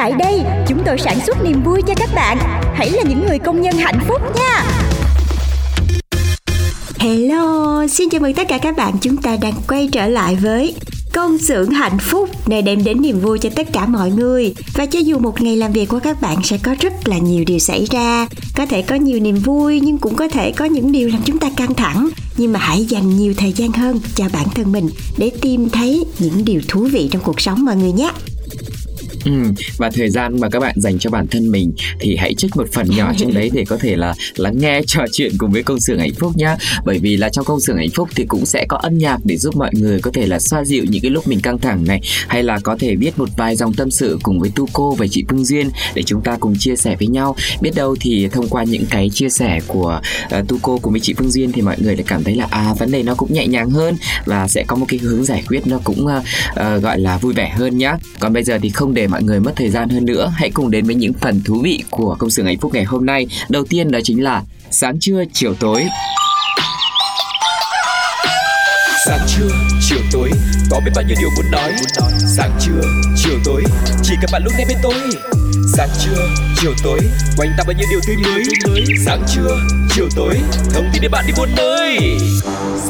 Tại đây, chúng tôi sản xuất niềm vui cho các bạn. Hãy là những người công nhân hạnh phúc nha. Hello, xin chào mừng tất cả các bạn. Chúng ta đang quay trở lại với công xưởng hạnh phúc nơi đem đến niềm vui cho tất cả mọi người và cho dù một ngày làm việc của các bạn sẽ có rất là nhiều điều xảy ra có thể có nhiều niềm vui nhưng cũng có thể có những điều làm chúng ta căng thẳng nhưng mà hãy dành nhiều thời gian hơn cho bản thân mình để tìm thấy những điều thú vị trong cuộc sống mọi người nhé Ừ, và thời gian mà các bạn dành cho bản thân mình thì hãy trích một phần nhỏ trong đấy để có thể là lắng nghe trò chuyện cùng với công xưởng hạnh phúc nhá. Bởi vì là trong công xưởng hạnh phúc thì cũng sẽ có âm nhạc để giúp mọi người có thể là xoa dịu những cái lúc mình căng thẳng này. Hay là có thể viết một vài dòng tâm sự cùng với tu cô và chị Phương Duyên để chúng ta cùng chia sẻ với nhau. Biết đâu thì thông qua những cái chia sẻ của uh, cô cùng với chị Phương Duyên thì mọi người lại cảm thấy là à vấn đề nó cũng nhẹ nhàng hơn và sẽ có một cái hướng giải quyết nó cũng uh, uh, gọi là vui vẻ hơn nhá. Còn bây giờ thì không để mọi người mất thời gian hơn nữa, hãy cùng đến với những phần thú vị của công xưởng hạnh phúc ngày hôm nay. Đầu tiên đó chính là sáng trưa, chiều tối. Sáng trưa, chiều tối, có biết bao nhiêu điều muốn nói? Sáng trưa, chiều tối, chỉ cần bạn lúc nghe bên tôi sáng trưa chiều tối. Quanh ta bao nhiêu điều tươi mới. Sáng trưa chiều tối. Thông tin để bạn đi buôn nơi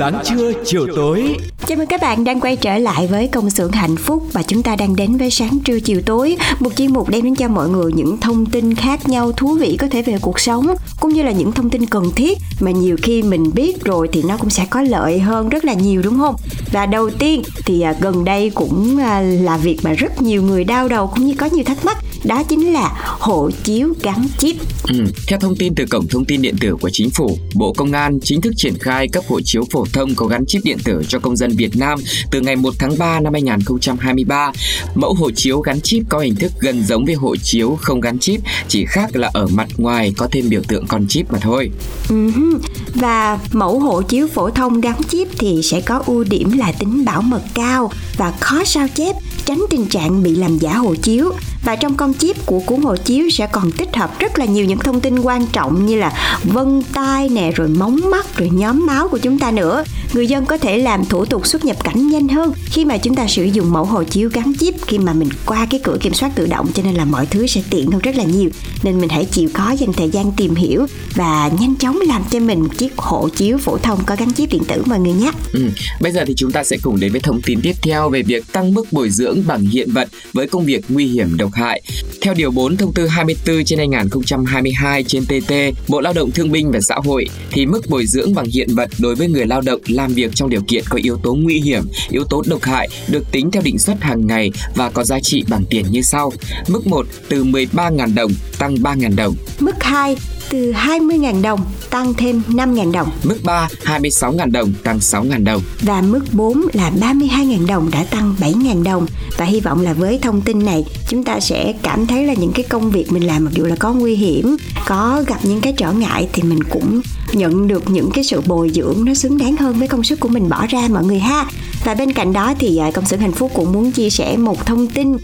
sáng trưa chiều tối. Chào mừng các bạn đang quay trở lại với công xưởng hạnh phúc và chúng ta đang đến với sáng trưa chiều tối, một chuyên mục đem đến cho mọi người những thông tin khác nhau thú vị có thể về cuộc sống cũng như là những thông tin cần thiết mà nhiều khi mình biết rồi thì nó cũng sẽ có lợi hơn rất là nhiều đúng không? Và đầu tiên thì à, gần đây cũng à, là việc mà rất nhiều người đau đầu cũng như có nhiều thắc mắc đó chính là hộ chiếu gắn chip. Ừ. Theo thông tin từ Cổng Thông tin Điện tử của Chính phủ, Bộ Công an chính thức triển khai cấp hộ chiếu phổ thông có gắn chip điện tử cho công dân Việt Nam từ ngày 1 tháng 3 năm 2023. Mẫu hộ chiếu gắn chip có hình thức gần giống với hộ chiếu không gắn chip, chỉ khác là ở mặt ngoài có thêm biểu tượng con chip mà thôi. Uh-huh. Và mẫu hộ chiếu phổ thông gắn chip thì sẽ có ưu điểm là tính bảo mật cao và khó sao chép, tránh tình trạng bị làm giả hộ chiếu. Và trong con chip của cuốn hộ chiếu sẽ còn tích hợp rất là nhiều những thông tin quan trọng như là vân tay nè, rồi móng mắt, rồi nhóm máu của chúng ta nữa. Người dân có thể làm thủ tục xuất nhập cảnh nhanh hơn khi mà chúng ta sử dụng mẫu hộ chiếu gắn chip khi mà mình qua cái cửa kiểm soát tự động cho nên là mọi thứ sẽ tiện hơn rất là nhiều. Nên mình hãy chịu khó dành thời gian tìm hiểu và nhanh chóng làm cho mình chiếc hộ chiếu phổ thông có gắn chip điện tử mọi người nhé. Ừ. Bây giờ thì chúng ta sẽ cùng đến với thông tin tiếp theo về việc tăng mức bồi dưỡng bằng hiện vật với công việc nguy hiểm độc hại hại. Theo điều 4 thông tư 24 trên 2022 trên TT, Bộ Lao động Thương binh và Xã hội thì mức bồi dưỡng bằng hiện vật đối với người lao động làm việc trong điều kiện có yếu tố nguy hiểm, yếu tố độc hại được tính theo định suất hàng ngày và có giá trị bằng tiền như sau. Mức 1 từ 13.000 đồng tăng 3.000 đồng. Mức 2 từ 20.000 đồng tăng thêm 5.000 đồng. Mức 3 26.000 đồng tăng 6.000 đồng. Và mức 4 là 32.000 đồng đã tăng 7.000 đồng. Và hy vọng là với thông tin này chúng ta sẽ cảm thấy là những cái công việc mình làm mặc dù là có nguy hiểm, có gặp những cái trở ngại thì mình cũng nhận được những cái sự bồi dưỡng nó xứng đáng hơn với công sức của mình bỏ ra mọi người ha. Và bên cạnh đó thì à, công sở hạnh phúc cũng muốn chia sẻ một thông tin uh,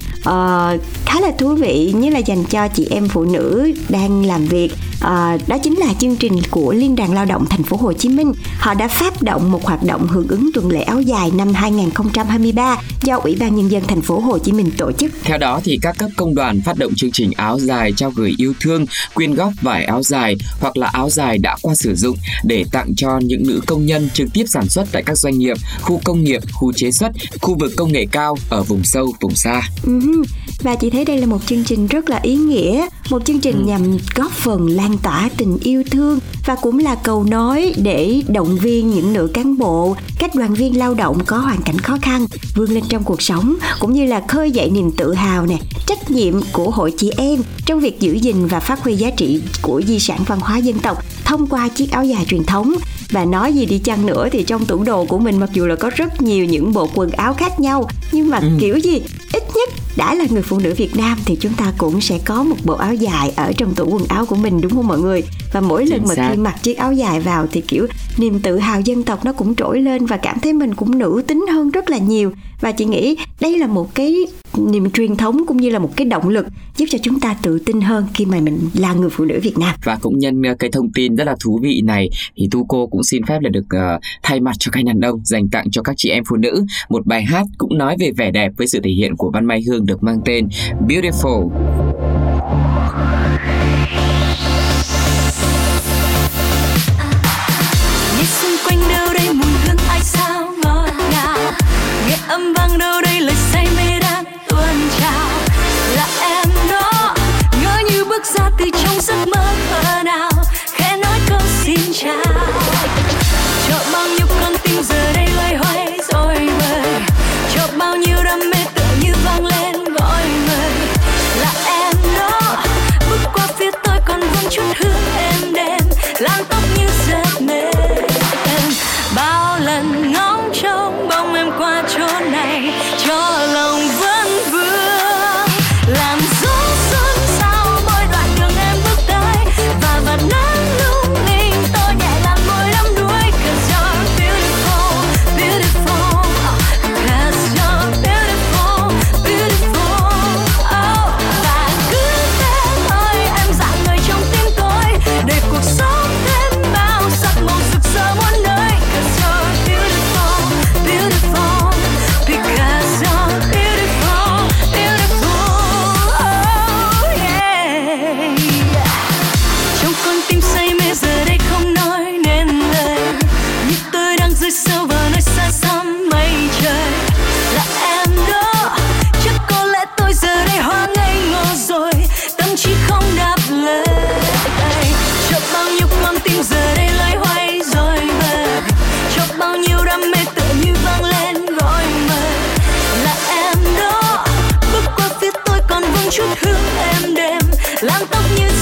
khá là thú vị như là dành cho chị em phụ nữ đang làm việc. À, đó chính là chương trình của liên đoàn lao động thành phố Hồ Chí Minh. Họ đã phát động một hoạt động hưởng ứng tuần lễ áo dài năm 2023 do Ủy ban nhân dân thành phố Hồ Chí Minh tổ chức. Theo đó thì các cấp công đoàn phát động chương trình áo dài trao gửi yêu thương, quyên góp vải áo dài hoặc là áo dài đã qua sử dụng để tặng cho những nữ công nhân trực tiếp sản xuất tại các doanh nghiệp, khu công nghiệp, khu chế xuất, khu vực công nghệ cao ở vùng sâu, vùng xa. Uh-huh và chị thấy đây là một chương trình rất là ý nghĩa một chương trình ừ. nhằm góp phần lan tỏa tình yêu thương và cũng là cầu nói để động viên những nữ cán bộ các đoàn viên lao động có hoàn cảnh khó khăn vươn lên trong cuộc sống cũng như là khơi dậy niềm tự hào nè trách nhiệm của hội chị em trong việc giữ gìn và phát huy giá trị của di sản văn hóa dân tộc thông qua chiếc áo dài truyền thống và nói gì đi chăng nữa thì trong tủ đồ của mình mặc dù là có rất nhiều những bộ quần áo khác nhau nhưng mà ừ. kiểu gì ít nhất đã là người phụ nữ Việt Nam thì chúng ta cũng sẽ có một bộ áo dài ở trong tủ quần áo của mình đúng không mọi người? Và mỗi lần mà khi mặc chiếc áo dài vào thì kiểu niềm tự hào dân tộc nó cũng trỗi lên và cảm thấy mình cũng nữ tính hơn rất là nhiều. Và chị nghĩ đây là một cái niềm truyền thống cũng như là một cái động lực giúp cho chúng ta tự tin hơn khi mà mình là người phụ nữ Việt Nam. Và cũng nhân ờ, cái thông tin rất là thú vị này thì tu cô cũng xin phép là được uh, thay mặt cho các đàn ông dành tặng cho các chị em phụ nữ một bài hát cũng nói về vẻ đẹp với sự thể hiện của Văn Mai Hương được mang tên Beautiful. Đâu đây ra từ trong giấc mơ thơ nào khẽ nói câu xin chào. Em đêm làm tóc như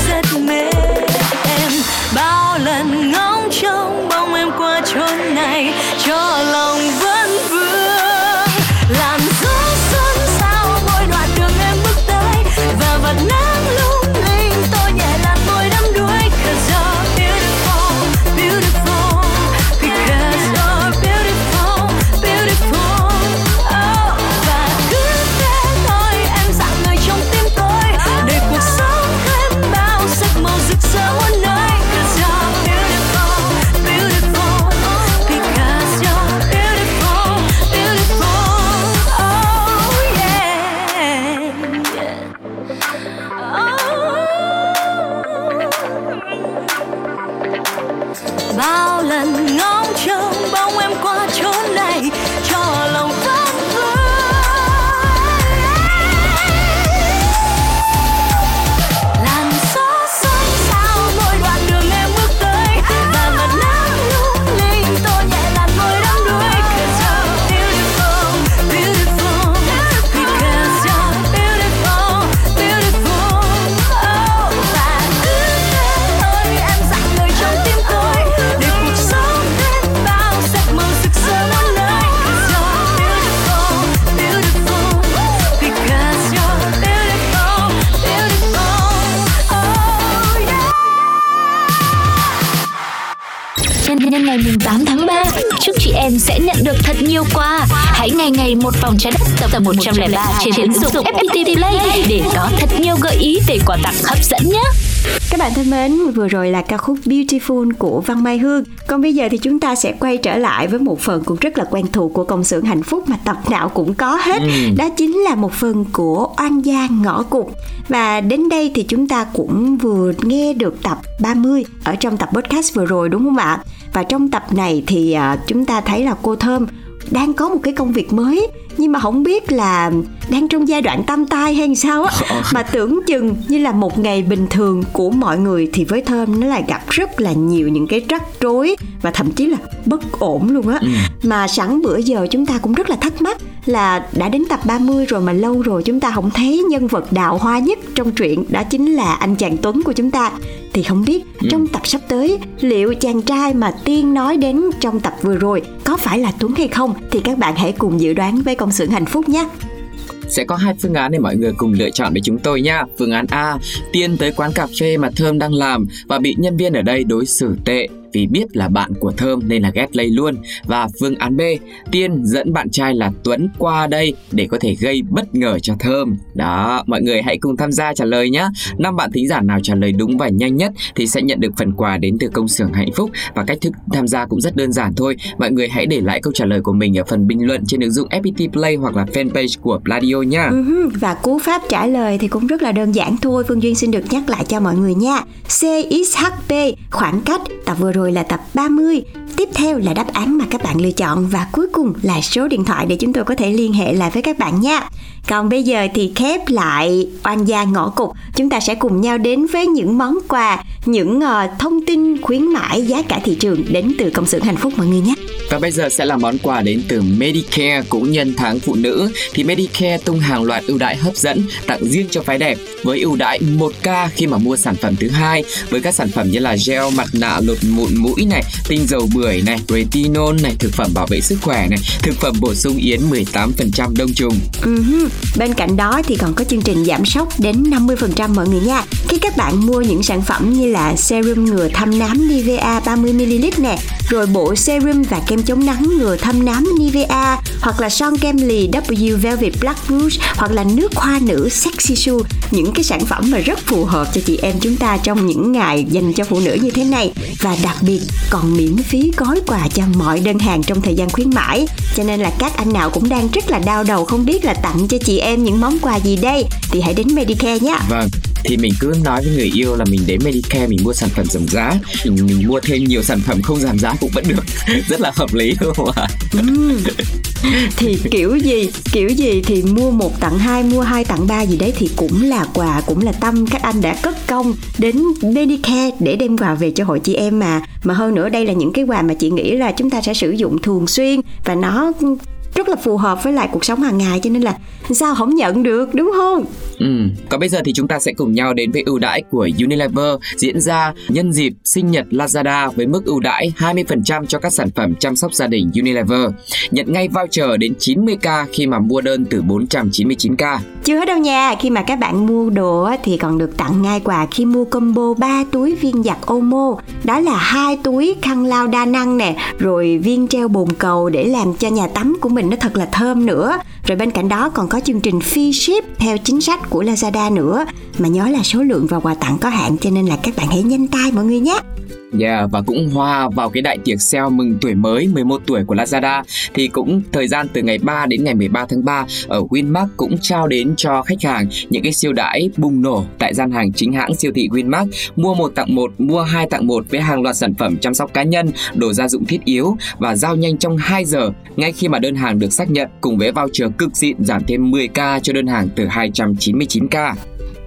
tập 103 trên ứng dụng FPT Play để có thật nhiều gợi ý về quà tặng hấp dẫn nhé. Các bạn thân mến, vừa rồi là ca khúc Beautiful của Văn Mai Hương. Còn bây giờ thì chúng ta sẽ quay trở lại với một phần cũng rất là quen thuộc của công xưởng hạnh phúc mà tập nào cũng có hết. Ừ. Đó chính là một phần của Oan gia ngõ cụt. Và đến đây thì chúng ta cũng vừa nghe được tập 30 ở trong tập podcast vừa rồi đúng không ạ? Và trong tập này thì à, chúng ta thấy là cô Thơm đang có một cái công việc mới nhưng mà không biết là đang trong giai đoạn tâm tai hay sao á. Mà tưởng chừng như là một ngày bình thường của mọi người thì với thơm nó là gặp rất là nhiều những cái rắc rối và thậm chí là bất ổn luôn á. Mà sẵn bữa giờ chúng ta cũng rất là thắc mắc là đã đến tập 30 rồi mà lâu rồi chúng ta không thấy nhân vật đào hoa nhất trong truyện đó chính là anh chàng Tuấn của chúng ta. Thì không biết trong tập sắp tới liệu chàng trai mà tiên nói đến trong tập vừa rồi có phải là Tuấn hay không? Thì các bạn hãy cùng dự đoán với công xưởng hạnh phúc nhé. Sẽ có hai phương án để mọi người cùng lựa chọn với chúng tôi nha. Phương án A, Tiên tới quán cà phê mà Thơm đang làm và bị nhân viên ở đây đối xử tệ vì biết là bạn của Thơm nên là ghét lây luôn. Và phương án B, Tiên dẫn bạn trai là Tuấn qua đây để có thể gây bất ngờ cho Thơm. Đó, mọi người hãy cùng tham gia trả lời nhé. Năm bạn thính giả nào trả lời đúng và nhanh nhất thì sẽ nhận được phần quà đến từ công xưởng hạnh phúc và cách thức tham gia cũng rất đơn giản thôi. Mọi người hãy để lại câu trả lời của mình ở phần bình luận trên ứng dụng FPT Play hoặc là fanpage của Pladio nha. Ừ, và cú pháp trả lời thì cũng rất là đơn giản thôi Phương Duyên xin được nhắc lại cho mọi người nha CXHP khoảng cách tập vừa rồi là tập 30 Tiếp theo là đáp án mà các bạn lựa chọn Và cuối cùng là số điện thoại để chúng tôi có thể liên hệ lại với các bạn nha. Còn bây giờ thì khép lại oan gia ngõ cục Chúng ta sẽ cùng nhau đến với những món quà Những uh, thông tin khuyến mãi giá cả thị trường Đến từ công xưởng hạnh phúc mọi người nhé. Và bây giờ sẽ là món quà đến từ Medicare cũng nhân tháng phụ nữ. Thì Medicare tung hàng loạt ưu đãi hấp dẫn tặng riêng cho phái đẹp với ưu đãi 1K khi mà mua sản phẩm thứ hai với các sản phẩm như là gel mặt nạ lột mụn mũi này, tinh dầu bưởi này, retinol này, thực phẩm bảo vệ sức khỏe này, thực phẩm bổ sung yến 18% đông trùng. Uh-huh. Bên cạnh đó thì còn có chương trình giảm sốc đến 50% mọi người nha. Khi các bạn mua những sản phẩm như là serum ngừa thâm nám Nivea 30ml nè, rồi bộ serum và kem chống nắng ngừa thâm nám Nivea, hoặc là son kem lì W Velvet Black Rouge, hoặc là nước hoa nữ Sexy Su, những cái sản phẩm mà rất phù hợp cho chị em chúng ta trong những ngày dành cho phụ nữ như thế này và đặc biệt còn miễn phí gói quà cho mọi đơn hàng trong thời gian khuyến mãi. Cho nên là các anh nào cũng đang rất là đau đầu không biết là tặng cho chị em những món quà gì đây. Thì hãy đến Medicare nhé. Vâng, thì mình cứ nói với người yêu là mình đến Medicare mình mua sản phẩm giảm giá. Mình, mình mua thêm nhiều sản phẩm không giảm giá cũng vẫn được. Rất là hợp lý đúng không ạ thì kiểu gì kiểu gì thì mua một tặng hai, mua hai tặng ba gì đấy thì cũng là quà, cũng là tâm. Các anh đã cất công đến Medicare để đem quà về cho hội chị em mà. Mà hơn nữa đây là những cái quà mà chị nghĩ là chúng ta sẽ sử dụng thường xuyên và nó rất là phù hợp với lại cuộc sống hàng ngày cho nên là sao không nhận được đúng không Ừ, còn bây giờ thì chúng ta sẽ cùng nhau đến với ưu đãi của Unilever diễn ra nhân dịp sinh nhật Lazada với mức ưu đãi 20% cho các sản phẩm chăm sóc gia đình Unilever. Nhận ngay voucher đến 90k khi mà mua đơn từ 499k. chưa hết đâu nha khi mà các bạn mua đồ thì còn được tặng ngay quà khi mua combo 3 túi viên giặt Omo đó là hai túi khăn lau đa năng nè rồi viên treo bồn cầu để làm cho nhà tắm của mình nó thật là thơm nữa. Rồi bên cạnh đó còn có chương trình free ship theo chính sách của Lazada nữa. Mà nhớ là số lượng và quà tặng có hạn cho nên là các bạn hãy nhanh tay mọi người nhé. Yeah, và cũng hòa vào cái đại tiệc sale mừng tuổi mới 11 tuổi của Lazada. Thì cũng thời gian từ ngày 3 đến ngày 13 tháng 3 ở Winmart cũng trao đến cho khách hàng những cái siêu đãi bùng nổ tại gian hàng chính hãng siêu thị Winmart mua một tặng một, mua hai tặng một với hàng loạt sản phẩm chăm sóc cá nhân, đồ gia dụng thiết yếu và giao nhanh trong 2 giờ. Ngay khi mà đơn hàng được xác nhận cùng với voucher cực xịn giảm thêm 10k cho đơn hàng từ 299k.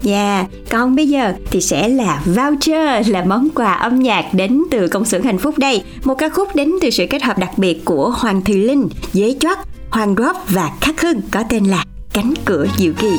Yeah, còn bây giờ thì sẽ là voucher là món quà âm nhạc đến từ công xưởng hạnh phúc đây. Một ca khúc đến từ sự kết hợp đặc biệt của Hoàng Thùy Linh, Dế Choát, Hoàng Drop và Khắc Hưng có tên là Cánh cửa diệu kỳ.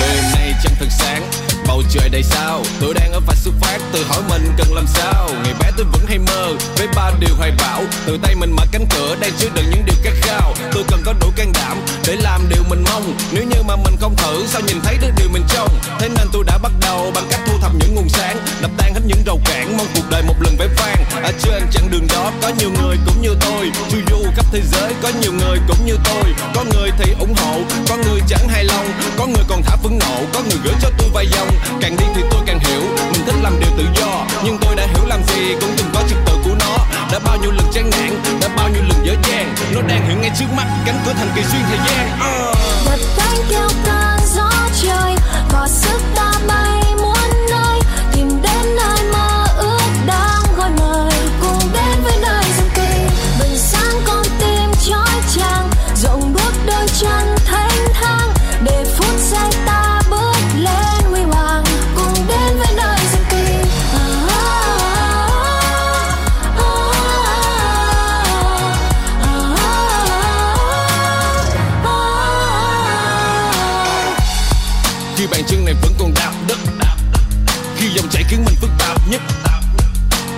đêm nay trăng thật sáng bầu trời đầy sao? Tôi đang ở vạch xuất phát tự hỏi mình cần làm sao? Ngày bé tôi vẫn hay mơ với ba điều hoài bão. Từ tay mình mở cánh cửa, đang chứa đựng những điều khát khao. Tôi cần có đủ can đảm để làm điều mình mong. Nếu như mà mình không thử, sao nhìn thấy được điều mình trông? Thế nên tôi đã bắt đầu bằng cách thu thập những nguồn sáng đập tan hết những rào cản, mong cuộc đời một lần vẻ vang. Ở trên chặng đường đó có nhiều người cũng như tôi. Chu du khắp thế giới có nhiều người cũng như tôi. Có người thì ủng hộ, có người chẳng hài lòng. Có người còn thả phẫn nộ, có người gửi cho tôi vài dòng. Càng đi thì tôi càng hiểu. Mình thích làm điều tự do, nhưng tôi đã hiểu làm gì cũng từng có trật tự của nó. Đã bao nhiêu lần chán nản, đã bao nhiêu lần dở dàng nó đang hiện ngay trước mắt, cánh cửa thành kỳ xuyên thời gian. Uh. đập cánh kêu ca gió trời, có sức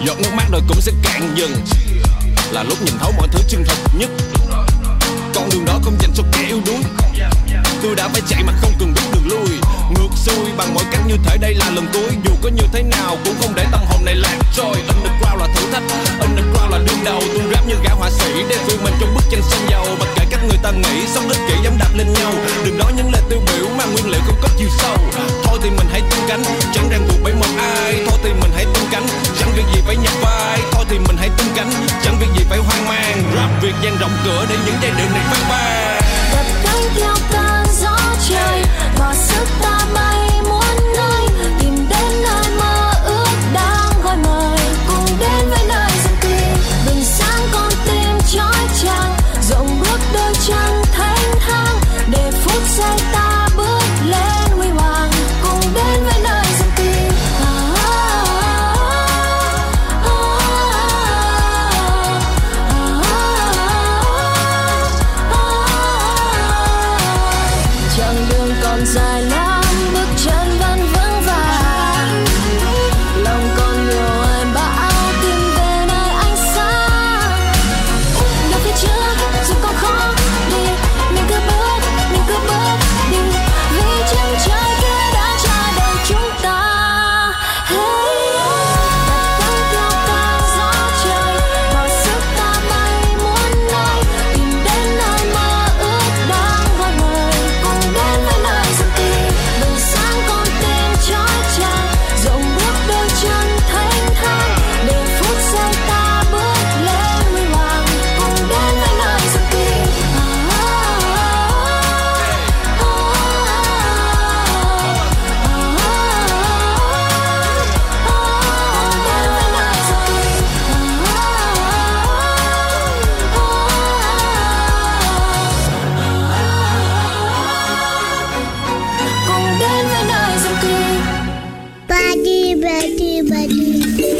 dọn nước mắt rồi cũng sẽ cạn dần. Là lúc nhìn thấu mọi thứ chân thật nhất. Con đường đó không dành cho kẻ yếu đuối. Tôi đã phải chạy mà không cần biết đường lui. Ngược xuôi bằng mọi cách như thể đây là lần cuối. Dù có như thế nào cũng không để tâm hồn này lạc trôi. Underground là thử thách, underground là đương đầu. Tôi rap như gã họa sĩ để phiêu mình trong bức tranh xanh dầu. Mặc kệ cách người ta nghĩ sống ích kỷ dám đạp lên nhau. Đừng nói những lời tiêu biểu mà nguyên liệu không có chiều sâu. Thôi thì mình hãy tung cánh, chẳng ràng buộc bởi một ai. Thôi thì mình hãy tung phải nhập vai. Thôi thì mình hãy tung cánh chẳng việc gì phải hoang mang. Rap việc dang rộng cửa để những giai điệu này phát ban bật cánh theo cơn gió trời, bỏ sức ta bay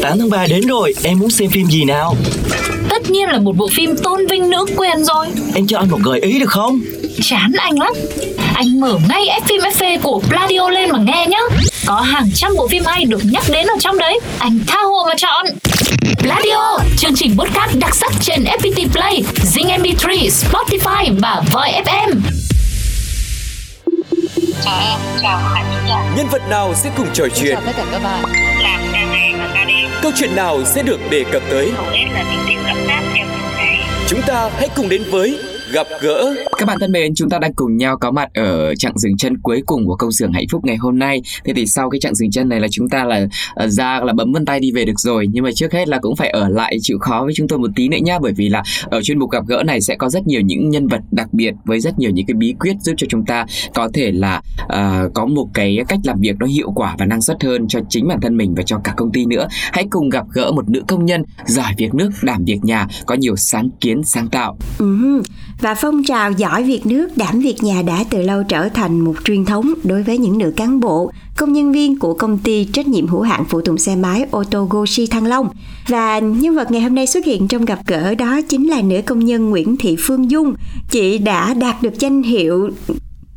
8 tháng 3 đến rồi, em muốn xem phim gì nào? Tất nhiên là một bộ phim tôn vinh nữ quyền rồi Em cho anh một gợi ý được không? Chán anh lắm Anh mở ngay F phim FV của Pladio lên mà nghe nhá Có hàng trăm bộ phim hay được nhắc đến ở trong đấy Anh tha hồ mà chọn Pladio, chương trình podcast đặc sắc trên FPT Play, Zing MP3, Spotify và Voi FM. Chào em, chào khán giả. Nhân vật nào sẽ cùng trò chuyện? tất cả các bạn. Làm ca Câu chuyện nào sẽ được đề cập tới? hầu hết là theo. Chúng ta hãy cùng đến với gặp gỡ Các bạn thân mến, chúng ta đang cùng nhau có mặt ở chặng dừng chân cuối cùng của công xưởng hạnh phúc ngày hôm nay. Thế thì sau cái chặng dừng chân này là chúng ta là uh, ra là bấm vân tay đi về được rồi. Nhưng mà trước hết là cũng phải ở lại chịu khó với chúng tôi một tí nữa nhá. Bởi vì là ở chuyên mục gặp gỡ này sẽ có rất nhiều những nhân vật đặc biệt với rất nhiều những cái bí quyết giúp cho chúng ta có thể là uh, có một cái cách làm việc nó hiệu quả và năng suất hơn cho chính bản thân mình và cho cả công ty nữa. Hãy cùng gặp gỡ một nữ công nhân giỏi việc nước, đảm việc nhà, có nhiều sáng kiến sáng tạo. Ừ. Và phong trào giỏi việc nước, đảm việc nhà đã từ lâu trở thành một truyền thống đối với những nữ cán bộ, công nhân viên của công ty trách nhiệm hữu hạn phụ tùng xe máy ô tô Goshi Thăng Long. Và nhân vật ngày hôm nay xuất hiện trong gặp gỡ đó chính là nữ công nhân Nguyễn Thị Phương Dung. Chị đã đạt được danh hiệu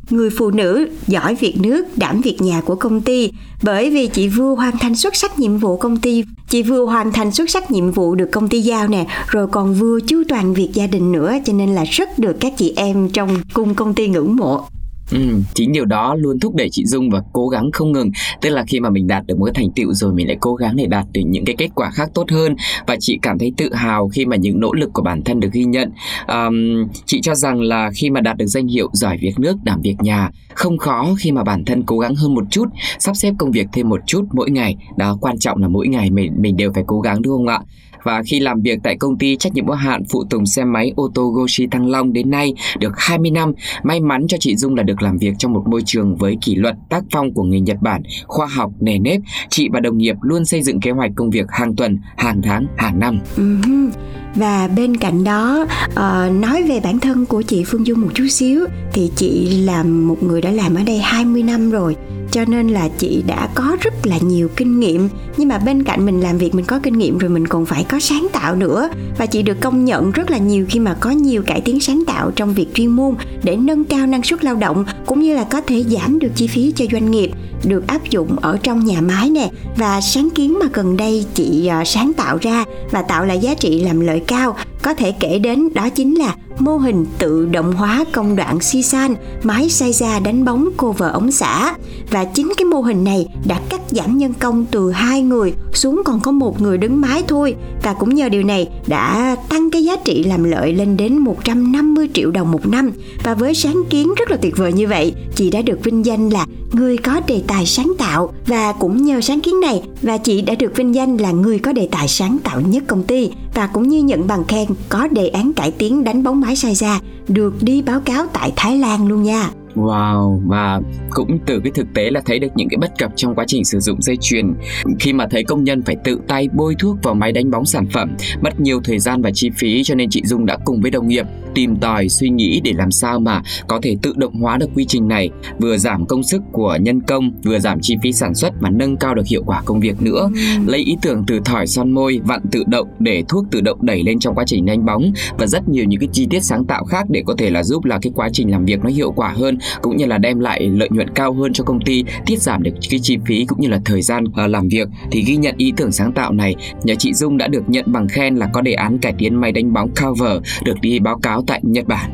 người phụ nữ giỏi việc nước, đảm việc nhà của công ty. Bởi vì chị vừa hoàn thành xuất sắc nhiệm vụ công ty, chị vừa hoàn thành xuất sắc nhiệm vụ được công ty giao nè. Rồi còn vừa chu toàn việc gia đình nữa, cho nên là rất được các chị em trong cung công ty ngưỡng mộ. Ừ, chính điều đó luôn thúc đẩy chị Dung và cố gắng không ngừng. Tức là khi mà mình đạt được một cái thành tựu rồi mình lại cố gắng để đạt được những cái kết quả khác tốt hơn. Và chị cảm thấy tự hào khi mà những nỗ lực của bản thân được ghi nhận. Um, chị cho rằng là khi mà đạt được danh hiệu giỏi việc nước đảm việc nhà không khó khi mà bản thân cố gắng hơn một chút sắp xếp công việc thêm một chút mỗi ngày. Đó quan trọng là mỗi ngày mình mình đều phải cố gắng đúng không ạ? Và khi làm việc tại công ty trách nhiệm hữu hạn phụ tùng xe máy ô tô Goshi Thăng Long đến nay được 20 năm, may mắn cho chị Dung là được làm việc trong một môi trường với kỷ luật tác phong của người Nhật Bản, khoa học, nề nếp. Chị và đồng nghiệp luôn xây dựng kế hoạch công việc hàng tuần, hàng tháng, hàng năm. Uh-huh. Và bên cạnh đó uh, nói về bản thân của chị Phương Dung một chút xíu thì chị là một người đã làm ở đây 20 năm rồi cho nên là chị đã có rất là nhiều kinh nghiệm nhưng mà bên cạnh mình làm việc mình có kinh nghiệm rồi mình còn phải có sáng tạo nữa. Và chị được công nhận rất là nhiều khi mà có nhiều cải tiến sáng tạo trong việc chuyên môn để nâng cao năng suất lao động, cũng như là có thể giảm được chi phí cho doanh nghiệp, được áp dụng ở trong nhà máy nè. Và sáng kiến mà gần đây chị à, sáng tạo ra và tạo lại giá trị làm lợi cao có thể kể đến đó chính là mô hình tự động hóa công đoạn Sisan, máy xay ra đánh bóng cô vợ ống xả. Và chính cái mô hình này đã cắt giảm nhân công từ hai người xuống còn có một người đứng máy thôi. Và cũng nhờ điều này đã tăng cái giá trị làm lợi lên đến 150 triệu đồng một năm. Và với sáng kiến rất là tuyệt vời như vậy, chị đã được vinh danh là người có đề tài sáng tạo và cũng nhờ sáng kiến này và chị đã được vinh danh là người có đề tài sáng tạo nhất công ty và cũng như nhận bằng khen có đề án cải tiến đánh bóng máy sai ra được đi báo cáo tại Thái Lan luôn nha. Wow, và cũng từ cái thực tế là thấy được những cái bất cập trong quá trình sử dụng dây chuyền khi mà thấy công nhân phải tự tay bôi thuốc vào máy đánh bóng sản phẩm, mất nhiều thời gian và chi phí cho nên chị Dung đã cùng với đồng nghiệp tìm tòi suy nghĩ để làm sao mà có thể tự động hóa được quy trình này, vừa giảm công sức của nhân công, vừa giảm chi phí sản xuất mà nâng cao được hiệu quả công việc nữa. Lấy ý tưởng từ thỏi son môi, vặn tự động để thuốc tự động đẩy lên trong quá trình đánh bóng và rất nhiều những cái chi tiết sáng tạo khác để có thể là giúp là cái quá trình làm việc nó hiệu quả hơn cũng như là đem lại lợi nhuận cao hơn cho công ty, tiết giảm được cái chi phí cũng như là thời gian uh, làm việc thì ghi nhận ý tưởng sáng tạo này, nhà chị Dung đã được nhận bằng khen là có đề án cải tiến máy đánh bóng cover được đi báo cáo tại Nhật Bản.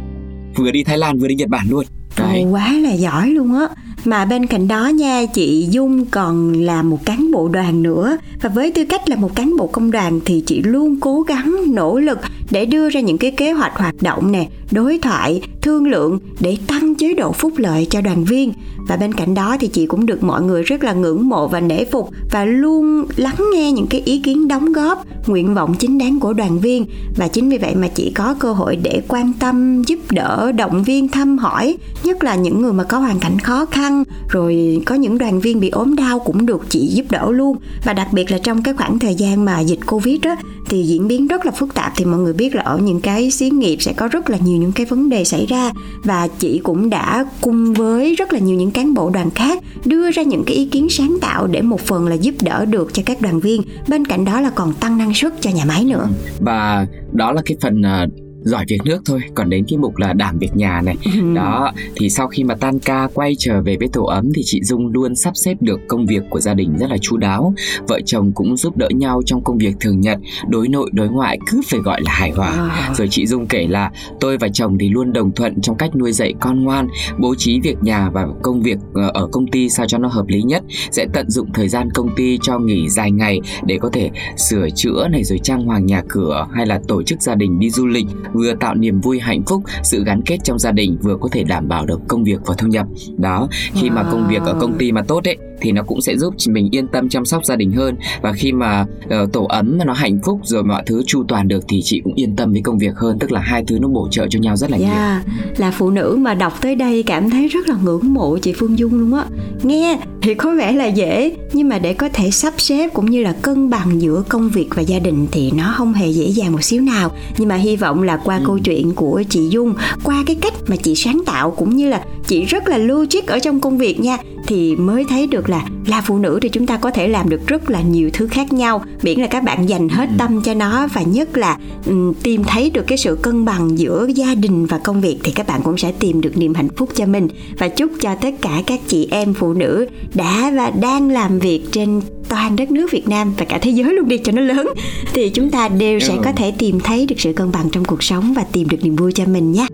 Vừa đi Thái Lan, vừa đi Nhật Bản luôn. Đấy. Quá là giỏi luôn á mà bên cạnh đó nha, chị dung còn là một cán bộ đoàn nữa và với tư cách là một cán bộ công đoàn thì chị luôn cố gắng, nỗ lực để đưa ra những cái kế hoạch hoạt động nè, đối thoại, thương lượng để tăng chế độ phúc lợi cho đoàn viên và bên cạnh đó thì chị cũng được mọi người rất là ngưỡng mộ và nể phục và luôn lắng nghe những cái ý kiến đóng góp, nguyện vọng chính đáng của đoàn viên. Và chính vì vậy mà chị có cơ hội để quan tâm, giúp đỡ, động viên, thăm hỏi, nhất là những người mà có hoàn cảnh khó khăn. Rồi có những đoàn viên bị ốm đau cũng được chị giúp đỡ luôn. Và đặc biệt là trong cái khoảng thời gian mà dịch covid đó thì diễn biến rất là phức tạp thì mọi người biết là ở những cái xí nghiệp sẽ có rất là nhiều những cái vấn đề xảy ra. Và chị cũng đã cùng với rất là nhiều những cán bộ đoàn khác đưa ra những cái ý kiến sáng tạo để một phần là giúp đỡ được cho các đoàn viên. Bên cạnh đó là còn tăng năng suất cho nhà máy nữa. Và đó là cái phần à, giỏi việc nước thôi còn đến cái mục là đảm việc nhà này. Ừ. đó thì sau khi mà tan ca quay trở về với tổ ấm thì chị dung luôn sắp xếp được công việc của gia đình rất là chu đáo. Vợ chồng cũng giúp đỡ nhau trong công việc thường nhật đối nội đối ngoại cứ phải gọi là hài hòa. À. rồi chị dung kể là tôi và chồng thì luôn đồng thuận trong cách nuôi dạy con ngoan bố trí việc nhà và công việc ờ, ở công ty sao cho nó hợp lý nhất. Sẽ tận dụng thời gian công ty cho nghỉ dài ngày để có thể sửa chữa này rồi trang hoàng nhà cửa hay là tổ chức gia đình đi du lịch vừa tạo niềm vui hạnh phúc sự gắn kết trong gia đình vừa có thể đảm bảo được công việc và thu nhập. Đó khi mà công việc ở công ty mà tốt ấy thì nó cũng sẽ giúp mình yên tâm chăm sóc gia đình hơn. Và khi mà uh, tổ ấm mà nó hạnh phúc rồi mọi thứ chu toàn được thì chị cũng yên tâm với công việc hơn. Tức là hai thứ nó bổ trợ cho nhau rất là yeah. nhiều là phụ nữ mà đọc tới đây cảm thấy rất là ngưỡng mộ chị Phương Dung luôn á. Nghe thì có vẻ là dễ nhưng mà để có thể sắp xếp cũng như là cân bằng giữa công việc và gia đình thì nó không hề dễ dàng một xíu nào. Nhưng mà hy vọng là qua ừ. câu chuyện của chị Dung, qua cái cách mà chị sáng tạo cũng như là chị rất là logic ở trong công việc nha thì mới thấy được là là phụ nữ thì chúng ta có thể làm được rất là nhiều thứ khác nhau miễn là các bạn dành hết ừ. tâm cho nó và nhất là um, tìm thấy được cái sự cân bằng giữa gia đình và công việc thì các bạn cũng sẽ tìm được niềm hạnh phúc cho mình và chúc cho tất cả các chị em phụ nữ đã và đang làm việc trên toàn đất nước Việt Nam và cả thế giới luôn đi cho nó lớn thì chúng ta đều sẽ có thể tìm thấy được sự cân bằng trong cuộc sống và tìm được niềm vui cho mình nhé.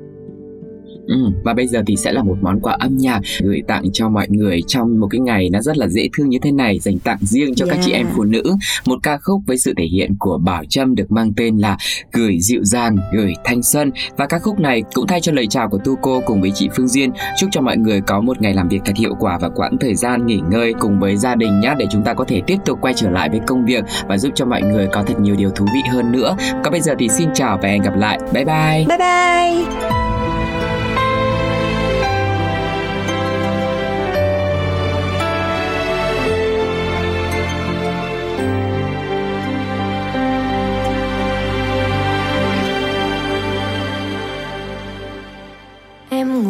Ừ, và bây giờ thì sẽ là một món quà âm nhạc gửi tặng cho mọi người trong một cái ngày nó rất là dễ thương như thế này dành tặng riêng cho yeah. các chị em phụ nữ. Một ca khúc với sự thể hiện của Bảo Trâm được mang tên là gửi dịu dàng gửi thanh xuân. Và ca khúc này cũng thay cho lời chào của Tu cô cùng với chị Phương Duyên. Chúc cho mọi người có một ngày làm việc thật hiệu quả và quãng thời gian nghỉ ngơi cùng với gia đình nhé để chúng ta có thể tiếp tục quay trở lại với công việc và giúp cho mọi người có thật nhiều điều thú vị hơn nữa. Còn bây giờ thì xin chào và hẹn gặp lại. Bye bye. Bye bye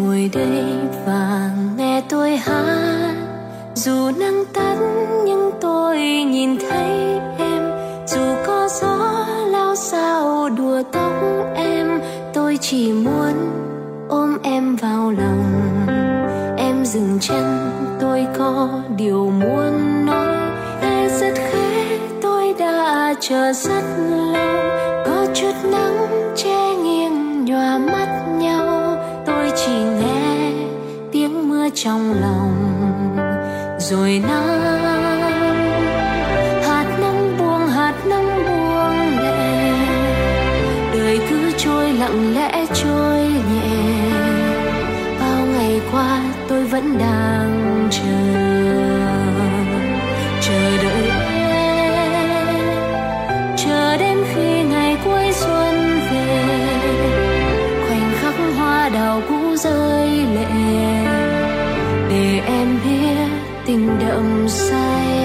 ngồi đây và nghe tôi hát. Dù nắng tắt nhưng tôi nhìn thấy em. Dù có gió lao sao đùa tóc em. Tôi chỉ muốn ôm em vào lòng. Em dừng chân, tôi có điều muốn nói. Nghe rất khẽ, tôi đã chờ rất lâu. Trong lòng. Rồi nắng, hạt nắng buông, hạt nắng buông lệ đời cứ trôi lặng lẽ trôi nhẹ. Bao ngày qua tôi vẫn đang chờ. Chờ đợi em, chờ đến khi ngày cuối xuân về. Khoảnh khắc hoa đào cũ rơi lệ em biết tình đậm say.